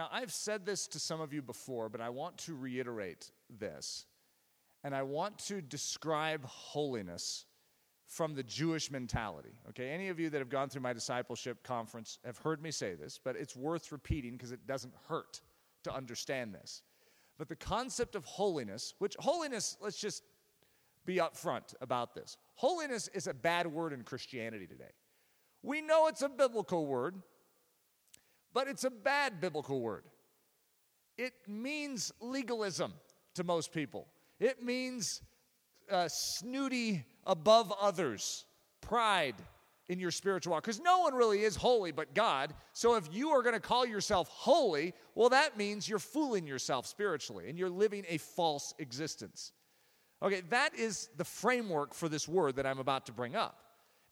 Now, I've said this to some of you before, but I want to reiterate this. And I want to describe holiness from the Jewish mentality. Okay, any of you that have gone through my discipleship conference have heard me say this, but it's worth repeating because it doesn't hurt to understand this. But the concept of holiness, which holiness, let's just be upfront about this. Holiness is a bad word in Christianity today. We know it's a biblical word, but it's a bad biblical word. It means legalism to most people, it means uh, snooty above others, pride in your spiritual walk. Because no one really is holy but God. So if you are going to call yourself holy, well, that means you're fooling yourself spiritually and you're living a false existence. Okay, that is the framework for this word that I'm about to bring up.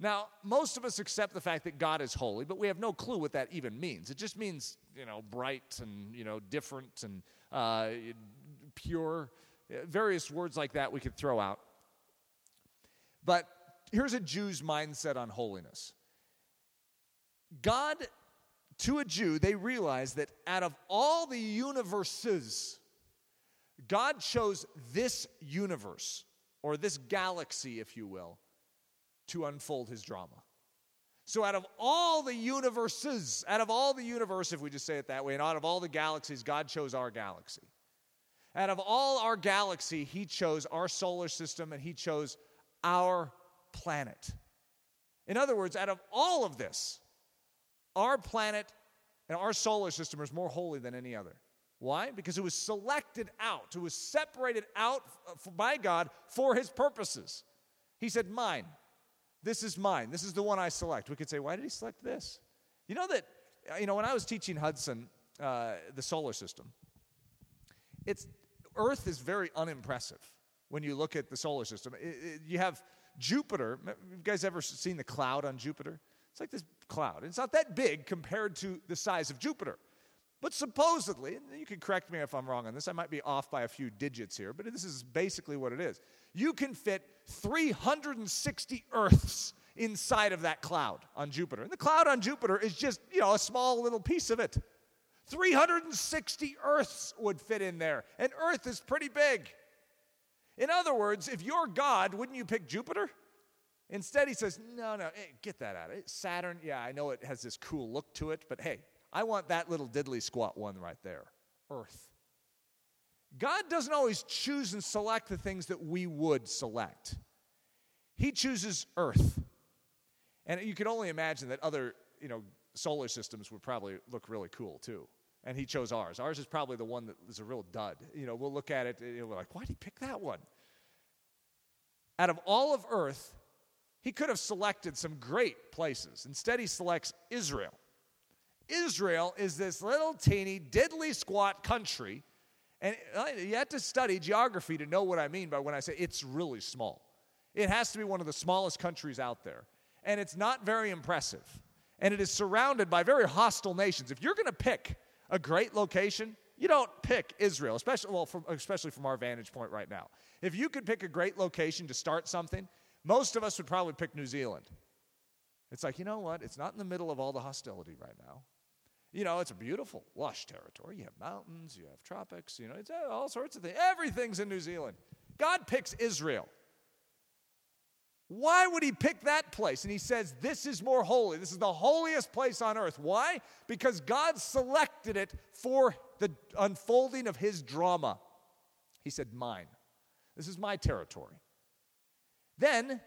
Now, most of us accept the fact that God is holy, but we have no clue what that even means. It just means, you know, bright and, you know, different and uh, pure. Various words like that we could throw out. But here's a Jew's mindset on holiness God, to a Jew, they realize that out of all the universes, God chose this universe, or this galaxy, if you will, to unfold his drama. So, out of all the universes, out of all the universe, if we just say it that way, and out of all the galaxies, God chose our galaxy. Out of all our galaxy, He chose our solar system and He chose our planet. In other words, out of all of this, our planet and our solar system is more holy than any other. Why? Because it was selected out, it was separated out by God for His purposes. He said, Mine. This is mine. This is the one I select. We could say, why did he select this? You know that, you know, when I was teaching Hudson uh, the solar system, it's, Earth is very unimpressive when you look at the solar system. It, it, you have Jupiter. You guys ever seen the cloud on Jupiter? It's like this cloud. It's not that big compared to the size of Jupiter. But supposedly, you can correct me if I'm wrong on this, I might be off by a few digits here, but this is basically what it is. You can fit 360 Earths inside of that cloud on Jupiter. And the cloud on Jupiter is just, you know, a small little piece of it. 360 Earths would fit in there, and Earth is pretty big. In other words, if you're God, wouldn't you pick Jupiter? Instead, he says, No, no, hey, get that out of it. Saturn, yeah, I know it has this cool look to it, but hey, I want that little diddly squat one right there Earth. God doesn't always choose and select the things that we would select, He chooses Earth. And you can only imagine that other, you know, solar systems would probably look really cool too. And he chose ours. Ours is probably the one that is a real dud. You know, we'll look at it and we're like, why did he pick that one? Out of all of Earth, he could have selected some great places. Instead, he selects Israel. Israel is this little teeny, diddly squat country. And uh, you have to study geography to know what I mean by when I say it's really small. It has to be one of the smallest countries out there. And it's not very impressive. And it is surrounded by very hostile nations. If you're going to pick a great location, you don't pick Israel, especially, well, from, especially from our vantage point right now. If you could pick a great location to start something, most of us would probably pick New Zealand. It's like, you know what? It's not in the middle of all the hostility right now. You know, it's a beautiful, lush territory. You have mountains, you have tropics, you know, it's uh, all sorts of things. Everything's in New Zealand. God picks Israel. Why would he pick that place? And he says, This is more holy. This is the holiest place on earth. Why? Because God selected it for the unfolding of his drama. He said, Mine. This is my territory. Then,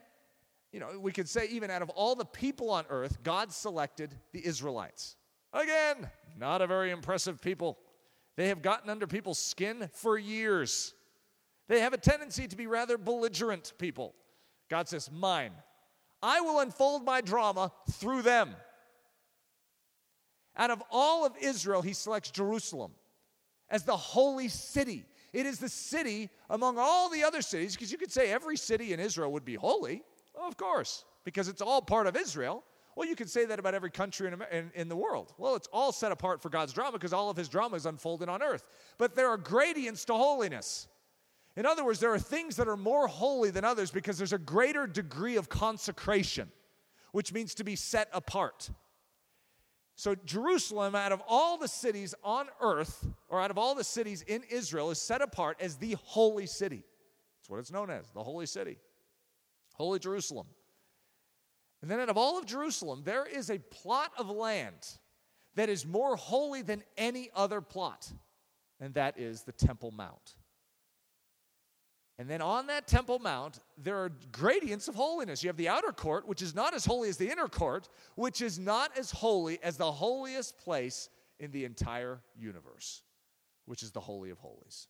you know, we could say, even out of all the people on earth, God selected the Israelites. Again, not a very impressive people. They have gotten under people's skin for years. They have a tendency to be rather belligerent people. God says, Mine. I will unfold my drama through them. Out of all of Israel, he selects Jerusalem as the holy city. It is the city among all the other cities, because you could say every city in Israel would be holy. Of course, because it's all part of Israel. Well, you could say that about every country in, in, in, the world. Well, it's all set apart for God's drama because all of his drama is unfolded on earth. But there are gradients to holiness. In other words, there are things that are more holy than others because there's a greater degree of consecration, which means to be set apart. So, Jerusalem, out of all the cities on earth, or out of all the cities in Israel, is set apart as the holy city. That's what it's known as, the holy city. Holy Jerusalem. And then, out of all of Jerusalem, there is a plot of land that is more holy than any other plot, and that is the Temple Mount. And then on that Temple Mount, there are gradients of holiness. You have the outer court, which is not as holy as the inner court, which is not as holy as the holiest place in the entire universe, which is the Holy of Holies.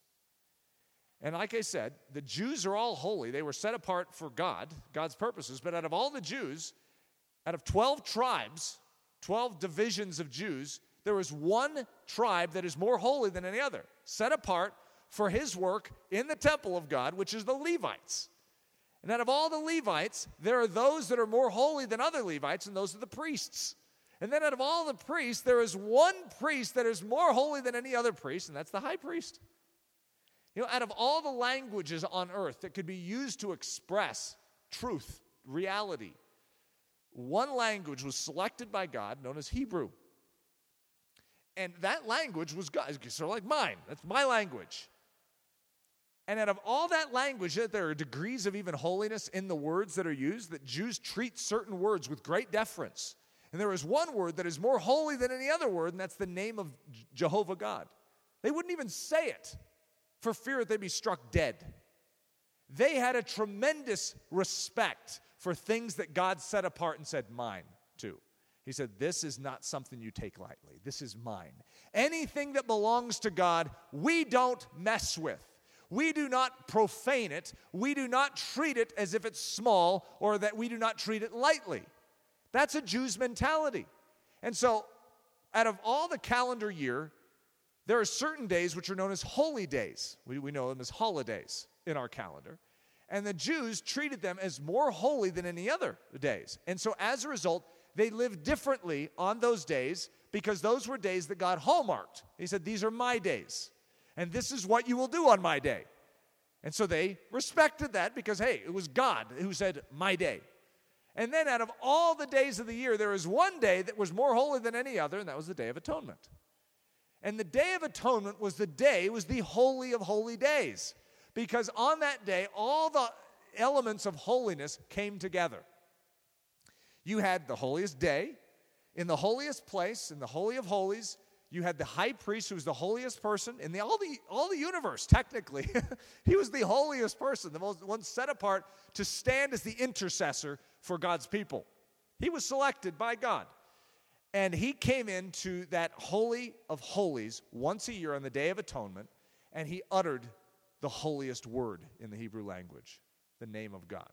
And like I said, the Jews are all holy. They were set apart for God, God's purposes. But out of all the Jews, out of 12 tribes, 12 divisions of Jews, there is one tribe that is more holy than any other, set apart for his work in the temple of God, which is the Levites. And out of all the Levites, there are those that are more holy than other Levites, and those are the priests. And then out of all the priests, there is one priest that is more holy than any other priest, and that's the high priest. You know, out of all the languages on earth that could be used to express truth, reality, one language was selected by God known as Hebrew. And that language was God, sort of like mine. That's my language. And out of all that language, there are degrees of even holiness in the words that are used, that Jews treat certain words with great deference. And there is one word that is more holy than any other word, and that's the name of Jehovah God. They wouldn't even say it for fear that they'd be struck dead. They had a tremendous respect for things that God set apart and said, Mine too. He said, This is not something you take lightly. This is mine. Anything that belongs to God, we don't mess with. We do not profane it. We do not treat it as if it's small or that we do not treat it lightly. That's a Jew's mentality. And so, out of all the calendar year, there are certain days which are known as holy days. We, we know them as holidays in our calendar. And the Jews treated them as more holy than any other days. And so, as a result, they lived differently on those days because those were days that God hallmarked. He said, These are my days and this is what you will do on my day. And so they respected that because, hey, it was God who said, my day. And then out of all the days of the year, there is one day that was more holy than any other, and that was the Day of Atonement. And the Day of Atonement was the day, was the holy of holy days. Because on that day, all the elements of holiness came together. You had the holiest day, in the holiest place, in the Holy of Holies, you had the high priest who was the holiest person in the, all, the, all the universe, technically. he was the holiest person, the most one set apart to stand as the intercessor for God's people. He was selected by God. And he came into that holy of holies once a year on the Day of Atonement, and he uttered the holiest word in the Hebrew language, the name of God.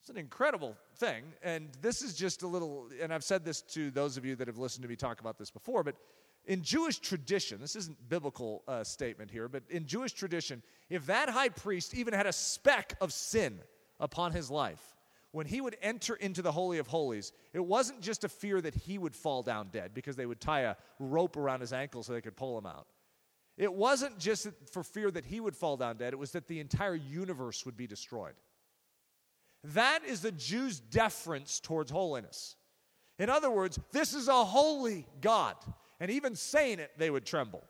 It's an incredible thing. And this is just a little, and I've said this to those of you that have listened to me talk about this before, but in Jewish tradition, this isn't biblical uh, statement here, but in Jewish tradition, if that high priest even had a speck of sin upon his life, when he would enter into the Holy of Holies, it wasn't just a fear that he would fall down dead because they would tie a rope around his ankle so they could pull him out. It wasn't just for fear that he would fall down dead, it was that the entire universe would be destroyed. That is the Jews' deference towards holiness. In other words, this is a holy God and even saying it, they would tremble.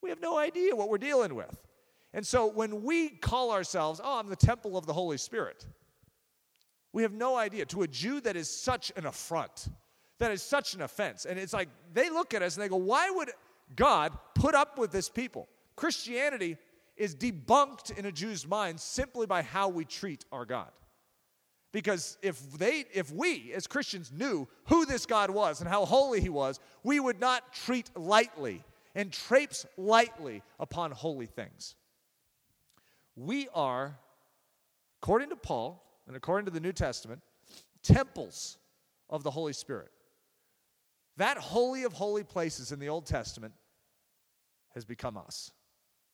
We have no idea what we're dealing with. And so when we call ourselves, oh, I'm the temple of the Holy Spirit, we have no idea. To a Jew, that is such an affront, that is such an offense. And it's like they look at us and they go, why would God put up with this people? Christianity is debunked in a Jew's mind simply by how we treat our God. Because if they if we as Christians knew who this God was and how holy he was, we would not treat lightly and traipse lightly upon holy things. We are according to Paul and according to the New Testament temples of the Holy Spirit. That holy of holy places in the Old Testament has become us.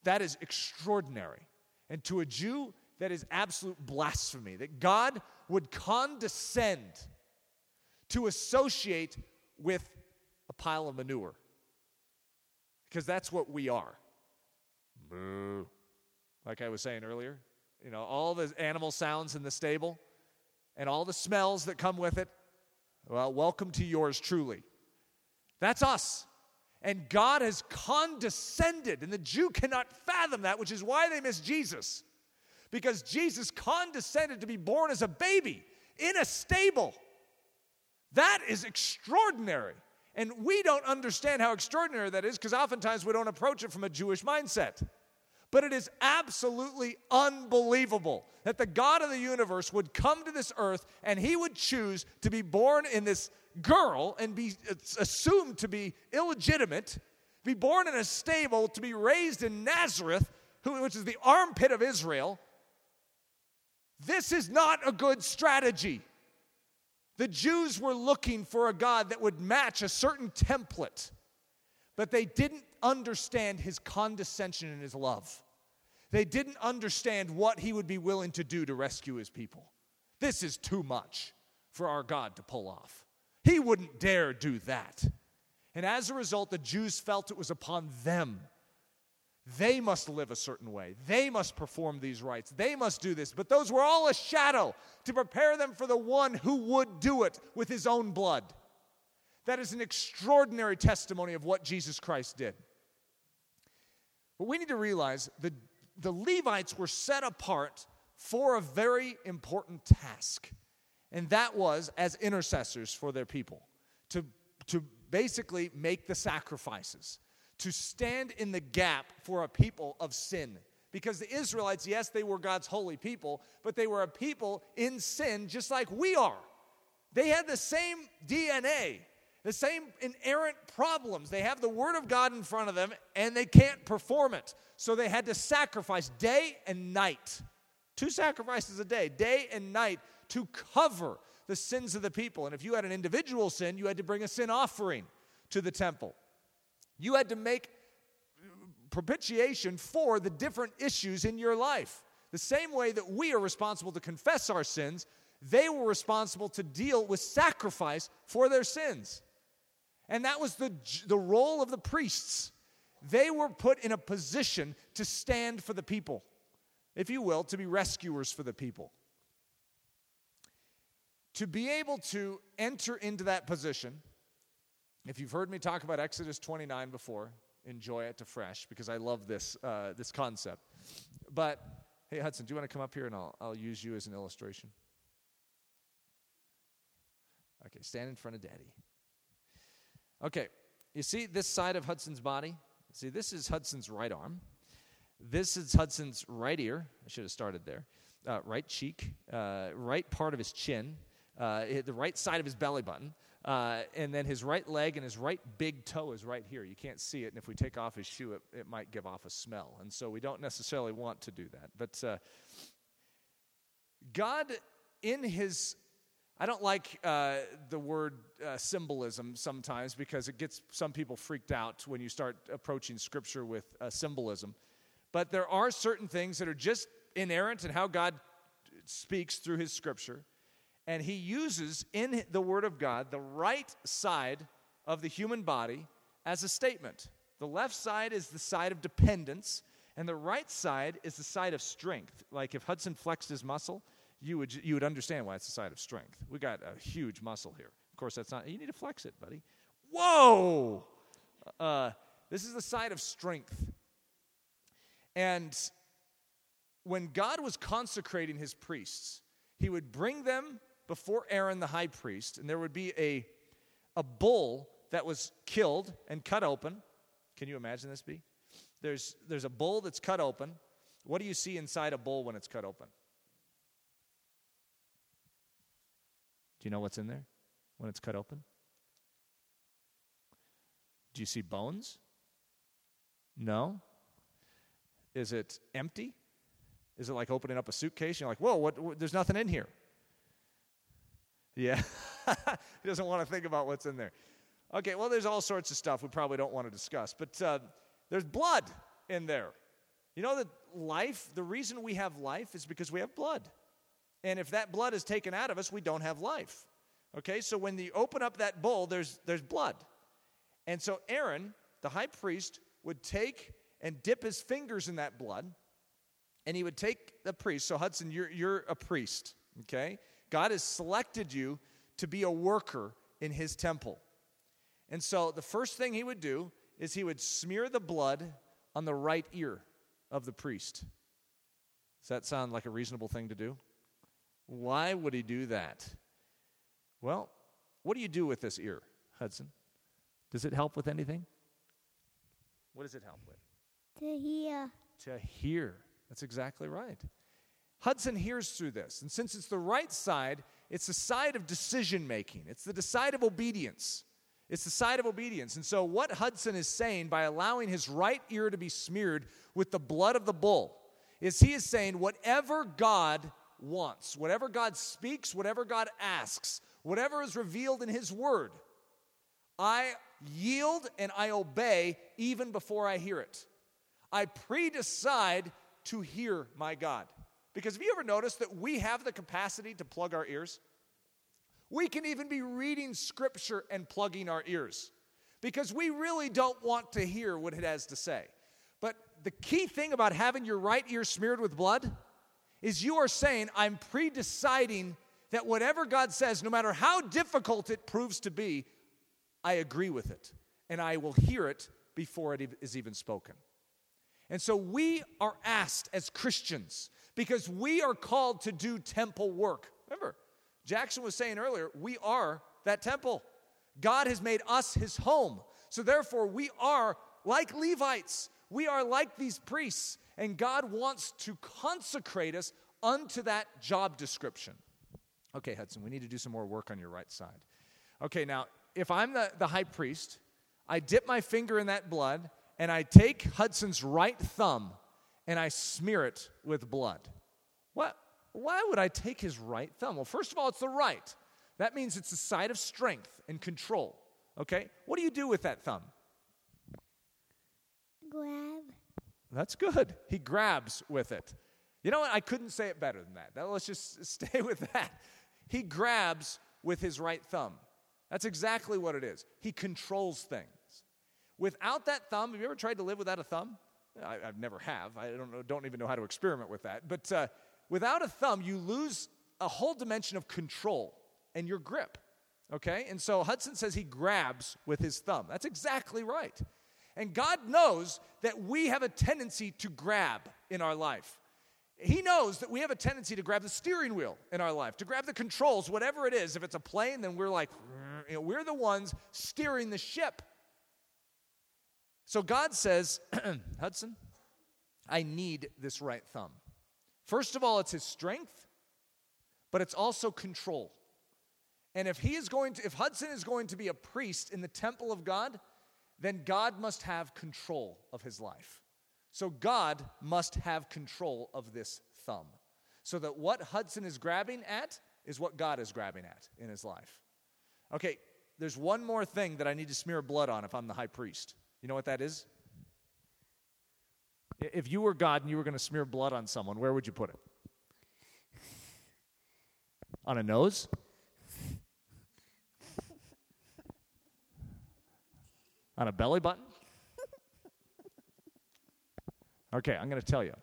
That is extraordinary. And to a Jew, that is absolute blasphemy. That God would condescend to associate with a pile of manure. Because that's what we are. Moo. Like I was saying earlier, you know, all the animal sounds in the stable and all the smells that come with it. Well, welcome to yours truly. That's us. And God has condescended, and the Jew cannot fathom that, which is why they miss Jesus. Because Jesus condescended to be born as a baby in a stable. That is extraordinary. And we don't understand how extraordinary that is because oftentimes we don't approach it from a Jewish mindset. But it is absolutely unbelievable that the God of the universe would come to this earth and he would choose to be born in this girl and be uh, assumed to be illegitimate, be born in a stable, to be raised in Nazareth, which is the armpit of Israel. This is not a good strategy. The Jews were looking for a God that would match a certain template, but they didn't understand his condescension and his love. They didn't understand what he would be willing to do to rescue his people. This is too much for our God to pull off. He wouldn't dare do that. And as a result, the Jews felt it was upon them they must live a certain way. They must perform these rites. They must do this. But those were all a shadow to prepare them for the one who would do it with his own blood. That is an extraordinary testimony of what Jesus Christ did. But we need to realize that the Levites were set apart for a very important task, and that was as intercessors for their people to, to basically make the sacrifices to stand in the gap for a people of sin. Because the Israelites, yes, they were God's holy people, but they were a people in sin just like we are. They had the same DNA, the same inerrant problems. They have the Word of God in front of them and they can't perform it. So they had to sacrifice day and night. Two sacrifices a day, day and night, to cover the sins of the people. And if you had an individual sin, you had to bring a sin offering to the temple. You had to make propitiation for the different issues in your life. The same way that we are responsible to confess our sins, they were responsible to deal with sacrifice for their sins. And that was the, the role of the priests. They were put in a position to stand for the people, if you will, to be rescuers for the people. To be able to enter into that position, if you've heard me talk about Exodus 29 before, enjoy it to fresh because I love this, uh, this concept. But hey, Hudson, do you want to come up here and I'll, I'll use you as an illustration? Okay, stand in front of daddy. Okay, you see this side of Hudson's body? See, this is Hudson's right arm. This is Hudson's right ear. I should have started there. Uh, right cheek, uh, right part of his chin, uh, the right side of his belly button. Uh, and then his right leg and his right big toe is right here. You can't see it, and if we take off his shoe, it, it might give off a smell. And so we don't necessarily want to do that. But uh, God, in his I don't like uh, the word uh, symbolism sometimes because it gets some people freaked out when you start approaching Scripture with uh, symbolism. But there are certain things that are just inerrant in how God speaks through His Scripture and he uses in the Word of God the right side of the human body as a statement. The left side is the side of dependence, and the right side is the side of strength. Like if Hudson flexed his muscle, you would, you would understand why it's the side of strength. We got a huge muscle here. Of course, that's not, you need to flex it, buddy. Whoa! Uh, this is the side of strength. And when God was consecrating his priests, he would bring them before Aaron the high priest, and there would be a, a bull that was killed and cut open. Can you imagine this, Be There's, there's a bull that's cut open. What do you see inside a bull when it's cut open? Do you know what's in there when it's cut open? Do you see bones? No. Is it empty? Is it like opening up a suitcase? You're like, whoa, what, what, there's nothing in here. Yeah. he doesn't want to think about what's in there. Okay, well, there's all sorts of stuff we probably don't want to discuss, but uh, there's blood in there. You know that life, the reason we have life is because we have blood. And if that blood is taken out of us, we don't have life. Okay, so when you open up that bowl, there's, there's blood. And so Aaron, the high priest, would take and dip his fingers in that blood, and he would take the priest. So, Hudson, you're, you're a priest, okay? God has selected you to be a worker in his temple. And so the first thing he would do is he would smear the blood on the right ear of the priest. Does that sound like a reasonable thing to do? Why would he do that? Well, what do you do with this ear, Hudson? Does it help with anything? What does it help with? To hear. To hear. That's exactly right. Hudson hears through this. And since it's the right side, it's the side of decision making, it's the side of obedience. It's the side of obedience. And so, what Hudson is saying by allowing his right ear to be smeared with the blood of the bull is he is saying, whatever God wants, whatever God speaks, whatever God asks, whatever is revealed in his word, I yield and I obey even before I hear it. I pre-decide to hear my God. Because have you ever noticed that we have the capacity to plug our ears? We can even be reading scripture and plugging our ears because we really don't want to hear what it has to say. But the key thing about having your right ear smeared with blood is you are saying, I'm pre deciding that whatever God says, no matter how difficult it proves to be, I agree with it and I will hear it before it is even spoken. And so we are asked as Christians because we are called to do temple work. Remember, Jackson was saying earlier, we are that temple. God has made us his home. So therefore, we are like Levites. We are like these priests. And God wants to consecrate us unto that job description. Okay, Hudson, we need to do some more work on your right side. Okay, now, if I'm the, the high priest, I dip my finger in that blood and I take Hudson's right thumb and I smear it with blood. What? Why would I take his right thumb? Well, first of all, it's the right. That means it's the side of strength and control. Okay? What do you do with that thumb? Grab. That's good. He grabs with it. You know what? I couldn't say it better than that. Let's just stay with that. He grabs with his right thumb. That's exactly what it is. He controls things. Without that thumb, have you ever tried to live without a thumb? I, have never have. I don't know, don't even know how to experiment with that. But uh, without a thumb, you lose a whole dimension of control and your grip. Okay? And so Hudson says he grabs with his thumb. That's exactly right. And God knows that we have a tendency to grab in our life. He knows that we have a tendency to grab the steering wheel in our life, to grab the controls, whatever it is. If it's a plane, then we're like, you know, we're the ones steering the ship. So God says, Hudson, I need this right thumb. First of all, it's his strength, but it's also control. And if he is going to, if Hudson is going to be a priest in the temple of God, then God must have control of his life. So God must have control of this thumb. So that what Hudson is grabbing at is what God is grabbing at in his life. Okay, there's one more thing that I need to smear blood on if I'm the high priest. You know what that is? If you were God and you were going to smear blood on someone, where would you put it? On a nose? On a belly button? Okay, I'm going to tell you.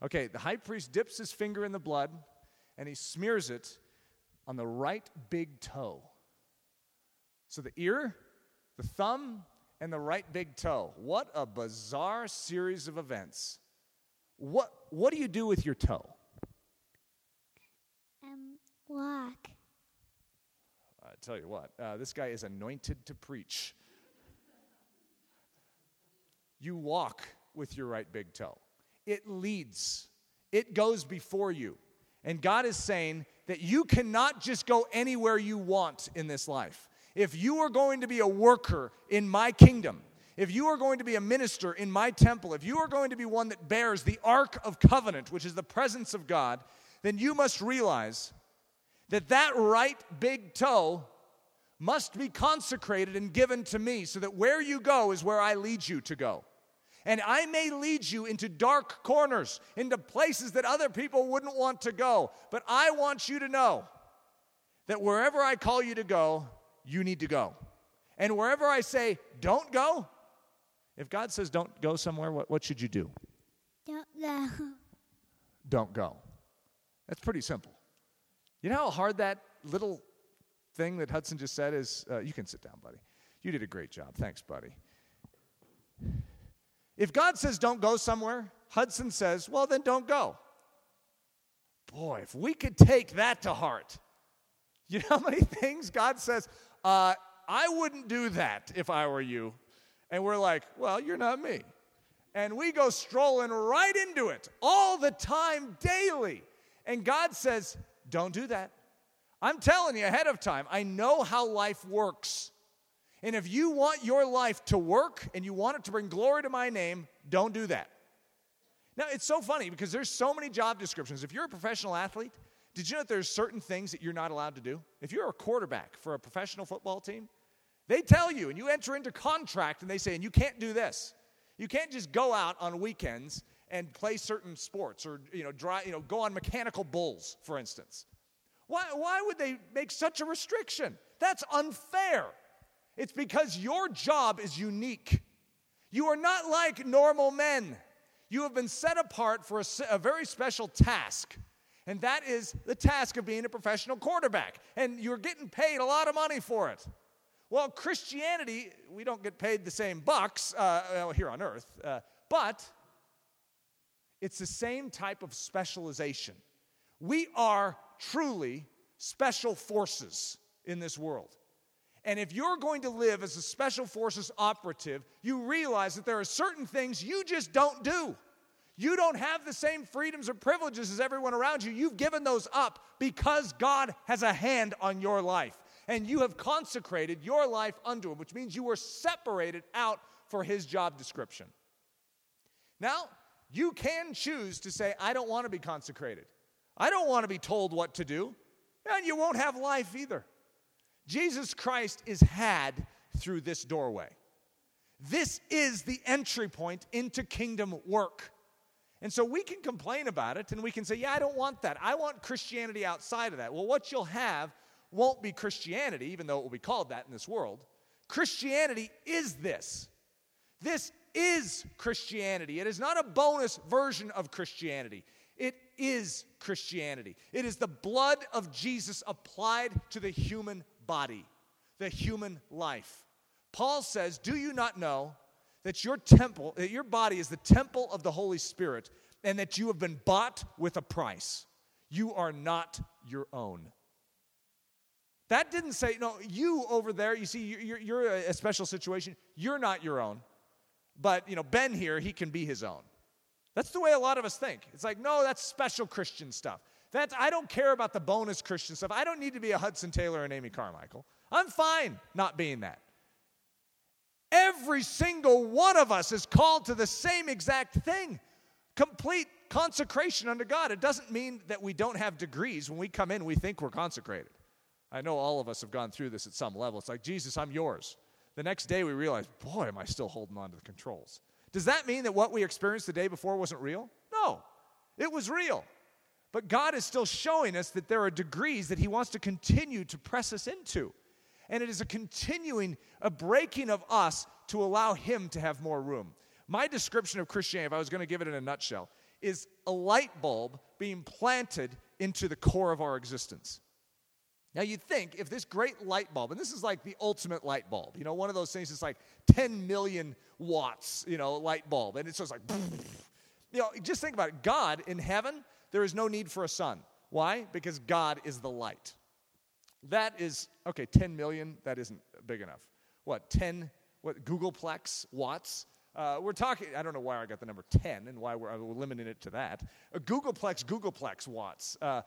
Okay, the high priest dips his finger in the blood and he smears it on the right big toe. So the ear, the thumb, and the right big toe. What a bizarre series of events. What, what do you do with your toe? Um, walk. I tell you what, uh, this guy is anointed to preach. You walk with your right big toe, it leads, it goes before you. And God is saying that you cannot just go anywhere you want in this life. If you are going to be a worker in my kingdom, if you are going to be a minister in my temple, if you are going to be one that bears the Ark of Covenant, which is the presence of God, then you must realize that that right big toe must be consecrated and given to me so that where you go is where I lead you to go. And I may lead you into dark corners, into places that other people wouldn't want to go. But I want you to know that wherever I call you to go, you need to go. And wherever I say, don't go, if God says don't go somewhere, what, what should you do? Don't go. Don't go. That's pretty simple. You know how hard that little thing that Hudson just said is? Uh, you can sit down, buddy. You did a great job. Thanks, buddy. If God says don't go somewhere, Hudson says, well, then don't go. Boy, if we could take that to heart. You know how many things God says, uh, I wouldn't do that if I were you. And we're like, well, you're not me. And we go strolling right into it all the time, daily. And God says, don't do that. I'm telling you ahead of time, I know how life works. And if you want your life to work and you want it to bring glory to my name, don't do that. Now, it's so funny because there's so many job descriptions. If you're a professional athlete, did you know that there's certain things that you're not allowed to do? If you're a quarterback for a professional football team, they tell you and you enter into contract and they say, and you can't do this. You can't just go out on weekends and play certain sports or you know, drive, you know, go on mechanical bulls, for instance. Why, why would they make such a restriction? That's unfair. It's because your job is unique. You are not like normal men. You have been set apart for a, a, very special task, and that is the task of being a professional quarterback. And you're getting paid a lot of money for it. Well, Christianity, we don't get paid the same bucks uh, here on earth, uh, but it's the same type of specialization. We are truly special forces in this world. And if you're going to live as a special forces operative, you realize that there are certain things you just don't do. You don't have the same freedoms or privileges as everyone around you. You've given those up because God has a hand on your life. And you have consecrated your life unto Him, which means you were separated out for His job description. Now, you can choose to say, I don't want to be consecrated. I don't want to be told what to do. And you won't have life either. Jesus Christ is had through this doorway. This is the entry point into kingdom work. And so we can complain about it and we can say, yeah, I don't want that. I want Christianity outside of that. Well, what you'll have won't be Christianity, even though it will be called that in this world. Christianity is this. This is Christianity. It is not a bonus version of Christianity. It is Christianity. It is the blood of Jesus applied to the human body, the human life. Paul says, Do you not know that your temple, that your body is the temple of the Holy Spirit, and that you have been bought with a price? You are not your own. That didn't say, no, you over there, you see, you're, you're a special situation. You're not your own. But, you know, Ben here, he can be his own. That's the way a lot of us think. It's like, no, that's special Christian stuff. That's, I don't care about the bonus Christian stuff. I don't need to be a Hudson Taylor and Amy Carmichael. I'm fine not being that. Every single one of us is called to the same exact thing complete consecration under God. It doesn't mean that we don't have degrees. When we come in, we think we're consecrated. I know all of us have gone through this at some level. It's like, Jesus, I'm yours. The next day we realize, boy, am I still holding on to the controls. Does that mean that what we experienced the day before wasn't real? No, it was real. But God is still showing us that there are degrees that He wants to continue to press us into. And it is a continuing, a breaking of us to allow Him to have more room. My description of Christianity, if I was going to give it in a nutshell, is a light bulb being planted into the core of our existence. Now, you'd think if this great light bulb, and this is like the ultimate light bulb, you know, one of those things that's like 10 million watts, you know, light bulb, and it's just like, you know, just think about it. God in heaven, there is no need for a sun. Why? Because God is the light. That is, okay, 10 million, that isn't big enough. What, 10, what, googolplex watts? Uh, we're talking, I don't know why I got the number 10 and why we're, we're limiting it to that. A googolplex, googolplex watts. Uh,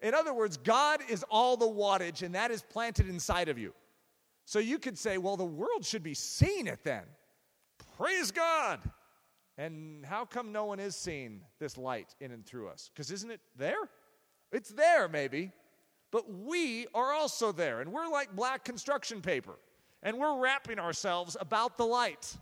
in other words, God is all the wattage, and that is planted inside of you. So you could say, well, the world should be seeing it then. Praise God. And how come no one is seeing this light in and through us? Because isn't it there? It's there, maybe. But we are also there, and we're like black construction paper, and we're wrapping ourselves about the light.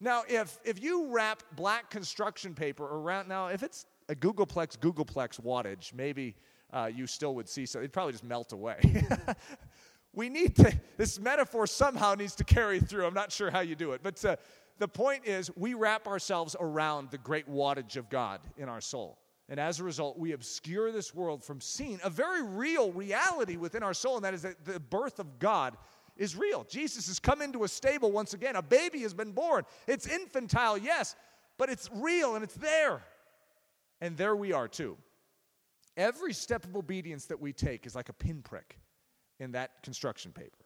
Now, if, if you wrap black construction paper around, now, if it's a googolplex, googolplex wattage, maybe uh, you still would see so it'd probably just melt away. we need to, this metaphor somehow needs to carry through. I'm not sure how you do it. But uh, the point is, we wrap ourselves around the great wattage of God in our soul. And as a result, we obscure this world from seeing a very real reality within our soul, and that is that the birth of God is real. Jesus has come into a stable once again. A baby has been born. It's infantile, yes, but it's real and it's there. And there we are too. Every step of obedience that we take is like a pinprick in that construction paper.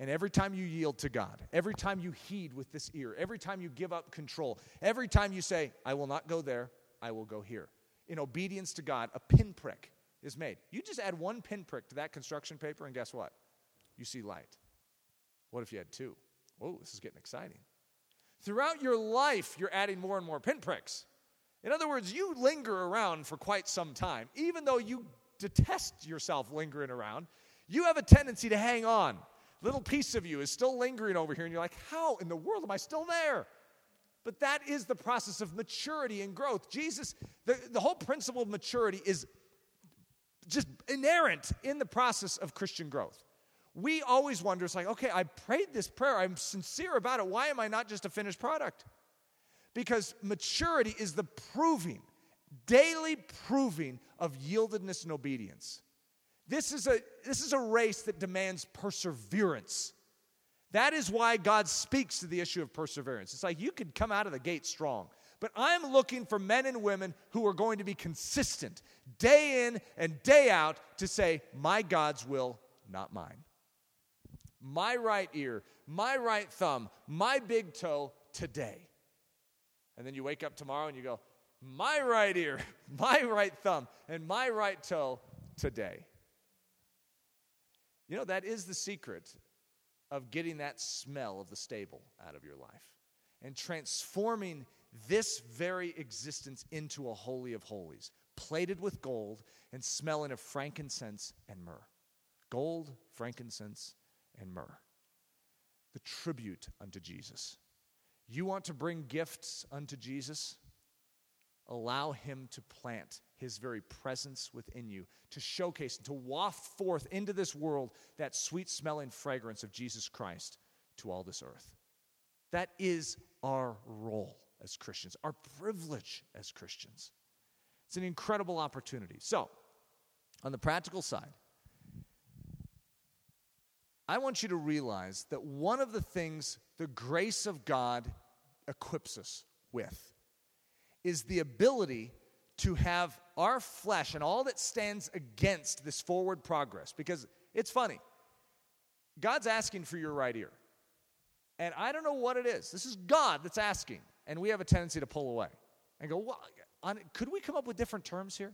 And every time you yield to God, every time you heed with this ear, every time you give up control, every time you say, I will not go there, I will go here, in obedience to God, a pinprick is made. You just add one pinprick to that construction paper, and guess what? You see light. What if you had two? Whoa, this is getting exciting. Throughout your life, you're adding more and more pinpricks. In other words, you linger around for quite some time. Even though you detest yourself lingering around, you have a tendency to hang on little piece of you is still lingering over here, and you're like, how in the world am I still there? But that is the process of maturity and growth. Jesus, the, the whole principle of maturity is just inerrant in the process of Christian growth. We always wonder, it's like, okay, I prayed this prayer, I'm sincere about it. Why am I not just a finished product? Because maturity is the proving, daily proving of yieldedness and obedience. This is a, this is a race that demands perseverance. That is why God speaks to the issue of perseverance. It's like you could come out of the gate strong, but I'm looking for men and women who are going to be consistent day in and day out to say, My God's will, not mine. My right ear, my right thumb, my big toe today. And then you wake up tomorrow and you go, My right ear, my right thumb, and my right toe today. You know, that is the secret of getting that smell of the stable out of your life and transforming this very existence into a holy of holies, plated with gold and smelling of frankincense and myrrh. Gold, frankincense, and myrrh. The tribute unto Jesus. You want to bring gifts unto Jesus? Allow him to plant his very presence within you, to showcase and to waft forth into this world that sweet smelling fragrance of Jesus Christ to all this earth. That is our role as Christians, our privilege as Christians. It's an incredible opportunity. So, on the practical side, I want you to realize that one of the things the grace of God equips us with is the ability to have our flesh and all that stands against this forward progress. Because it's funny, God's asking for your right ear. And I don't know what it is. This is God that's asking. And we have a tendency to pull away and go, well, on, could we come up with different terms here?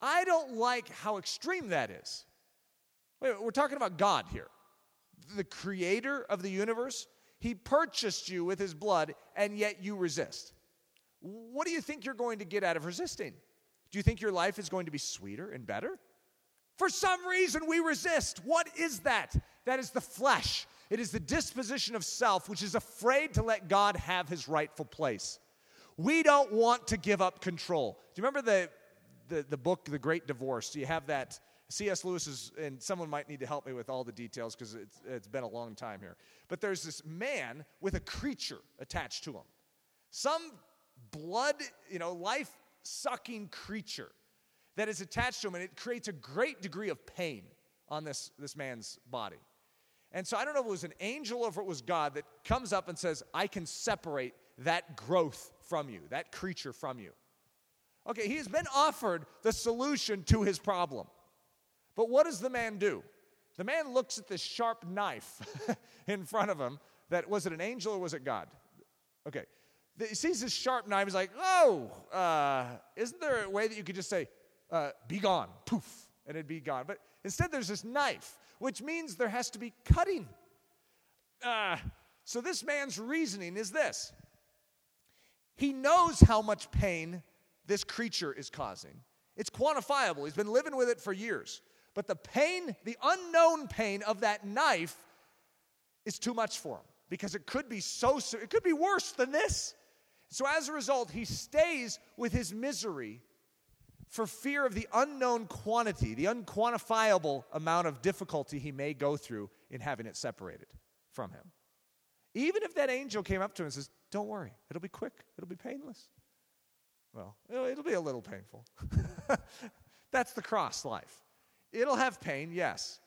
I don't like how extreme that is. Wait, we're talking about God here, the creator of the universe. He purchased you with his blood, and yet you resist. What do you think you're going to get out of resisting? Do you think your life is going to be sweeter and better? For some reason, we resist. What is that? That is the flesh. It is the disposition of self, which is afraid to let God have his rightful place. We don't want to give up control. Do you remember the, the, the book, The Great Divorce? Do you have that? C.S. Lewis is, and someone might need to help me with all the details because it's, it's been a long time here. But there's this man with a creature attached to him. Some blood, you know, life sucking creature that is attached to him, and it creates a great degree of pain on this, this man's body. And so I don't know if it was an angel or if it was God that comes up and says, I can separate that growth from you, that creature from you. Okay, he has been offered the solution to his problem. But what does the man do? The man looks at this sharp knife in front of him that was it an angel or was it God? Okay, he sees this sharp knife. He's like, oh, uh, isn't there a way that you could just say, uh, be gone, poof, and it'd be gone? But instead, there's this knife, which means there has to be cutting. Uh, so this man's reasoning is this he knows how much pain this creature is causing. It's quantifiable. He's been living with it for years. But the pain, the unknown pain of that knife, is too much for him because it could be so, it could be worse than this. So as a result, he stays with his misery for fear of the unknown quantity, the unquantifiable amount of difficulty he may go through in having it separated from him. Even if that angel came up to him and says, Don't worry, it'll be quick, it'll be painless. Well, it'll be a little painful. That's the cross life. It'll have pain, yes,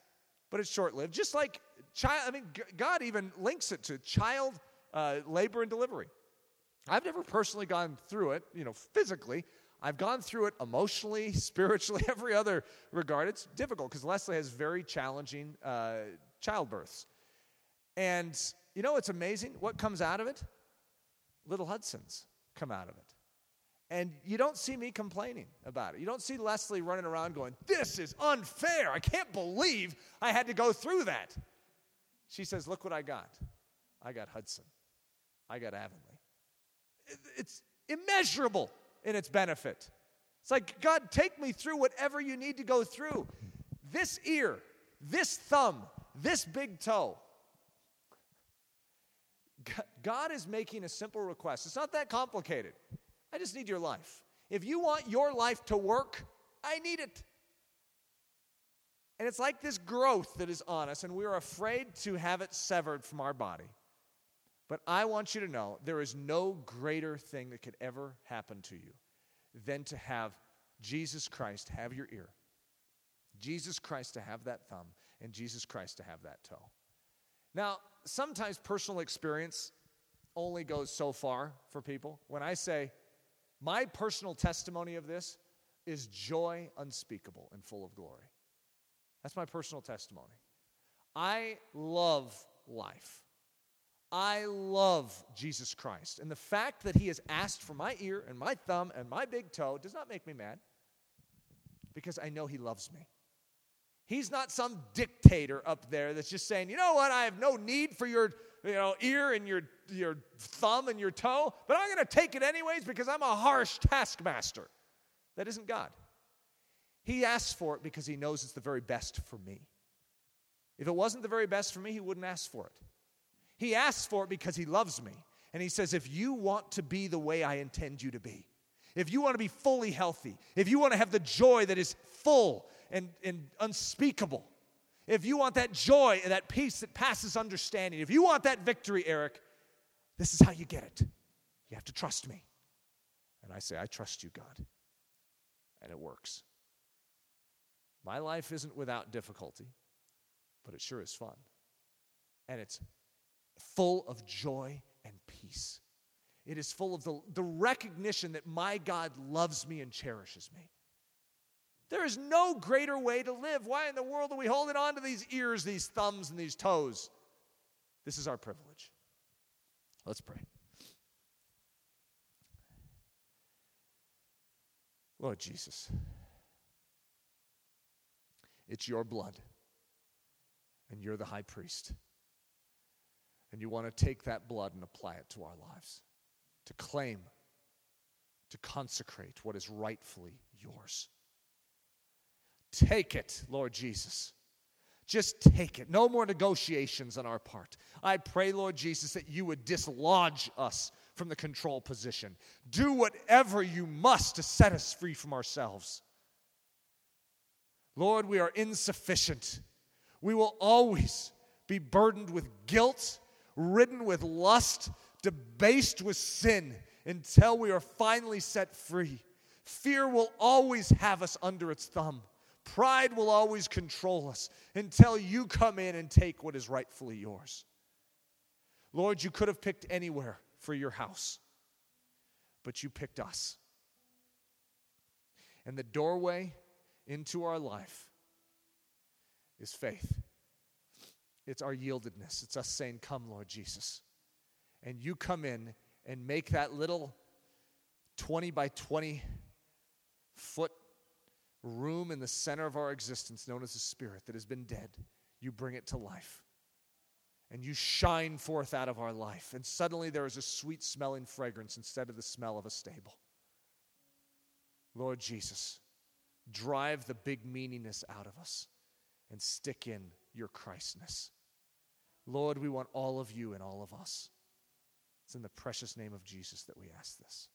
but it's short lived. Just like child, I mean, God even links it to child uh, labor and delivery. I've never personally gone through it, you know, physically. I've gone through it emotionally, spiritually, every other regard. It's difficult because Leslie has very challenging uh, childbirths. And you know what's amazing? What comes out of it? Little Hudsons come out of it. And you don't see me complaining about it. You don't see Leslie running around going, This is unfair. I can't believe I had to go through that. She says, Look what I got. I got Hudson. I got Avonlea. It's immeasurable in its benefit. It's like, God, take me through whatever you need to go through. This ear, this thumb, this big toe. God is making a simple request. It's not that complicated. I just need your life. If you want your life to work, I need it. And it's like this growth that is on us, and we're afraid to have it severed from our body. But I want you to know there is no greater thing that could ever happen to you than to have Jesus Christ have your ear, Jesus Christ to have that thumb, and Jesus Christ to have that toe. Now, sometimes personal experience only goes so far for people. When I say, my personal testimony of this is joy unspeakable and full of glory. That's my personal testimony. I love life. I love Jesus Christ. And the fact that he has asked for my ear and my thumb and my big toe does not make me mad because I know he loves me. He's not some dictator up there that's just saying, you know what, I have no need for your you know, ear and your, your thumb and your toe, but I'm going to take it anyways because I'm a harsh taskmaster. That isn't God. He asks for it because he knows it's the very best for me. If it wasn't the very best for me, he wouldn't ask for it. He asks for it because he loves me. And he says, if you want to be the way I intend you to be, if you want to be fully healthy, if you want to have the joy that is full and, and unspeakable, if you want that joy and that peace that passes understanding, if you want that victory, Eric, this is how you get it. You have to trust me. And I say, I trust you, God. And it works. My life isn't without difficulty, but it sure is fun. And it's full of joy and peace. It is full of the, the recognition that my God loves me and cherishes me. There is no greater way to live. Why in the world are we holding on to these ears, these thumbs, and these toes? This is our privilege. Let's pray. Lord Jesus, it's your blood, and you're the high priest. And you want to take that blood and apply it to our lives, to claim, to consecrate what is rightfully yours. Take it, Lord Jesus. Just take it. No more negotiations on our part. I pray, Lord Jesus, that you would dislodge us from the control position. Do whatever you must to set us free from ourselves. Lord, we are insufficient. We will always be burdened with guilt, ridden with lust, debased with sin until we are finally set free. Fear will always have us under its thumb. Pride will always control us until you come in and take what is rightfully yours. Lord, you could have picked anywhere for your house, but you picked us. And the doorway into our life is faith. It's our yieldedness. It's us saying, Come, Lord Jesus. And you come in and make that little 20 by 20 foot room in the center of our existence known as the Spirit that has been dead, you bring it to life. And you shine forth out of our life. And suddenly there is a sweet smelling fragrance instead of the smell of a stable. Lord Jesus, drive the big meaningness out of us and stick in your Christness. Lord, we want all of you and all of us. It's in the precious name of Jesus that we ask this.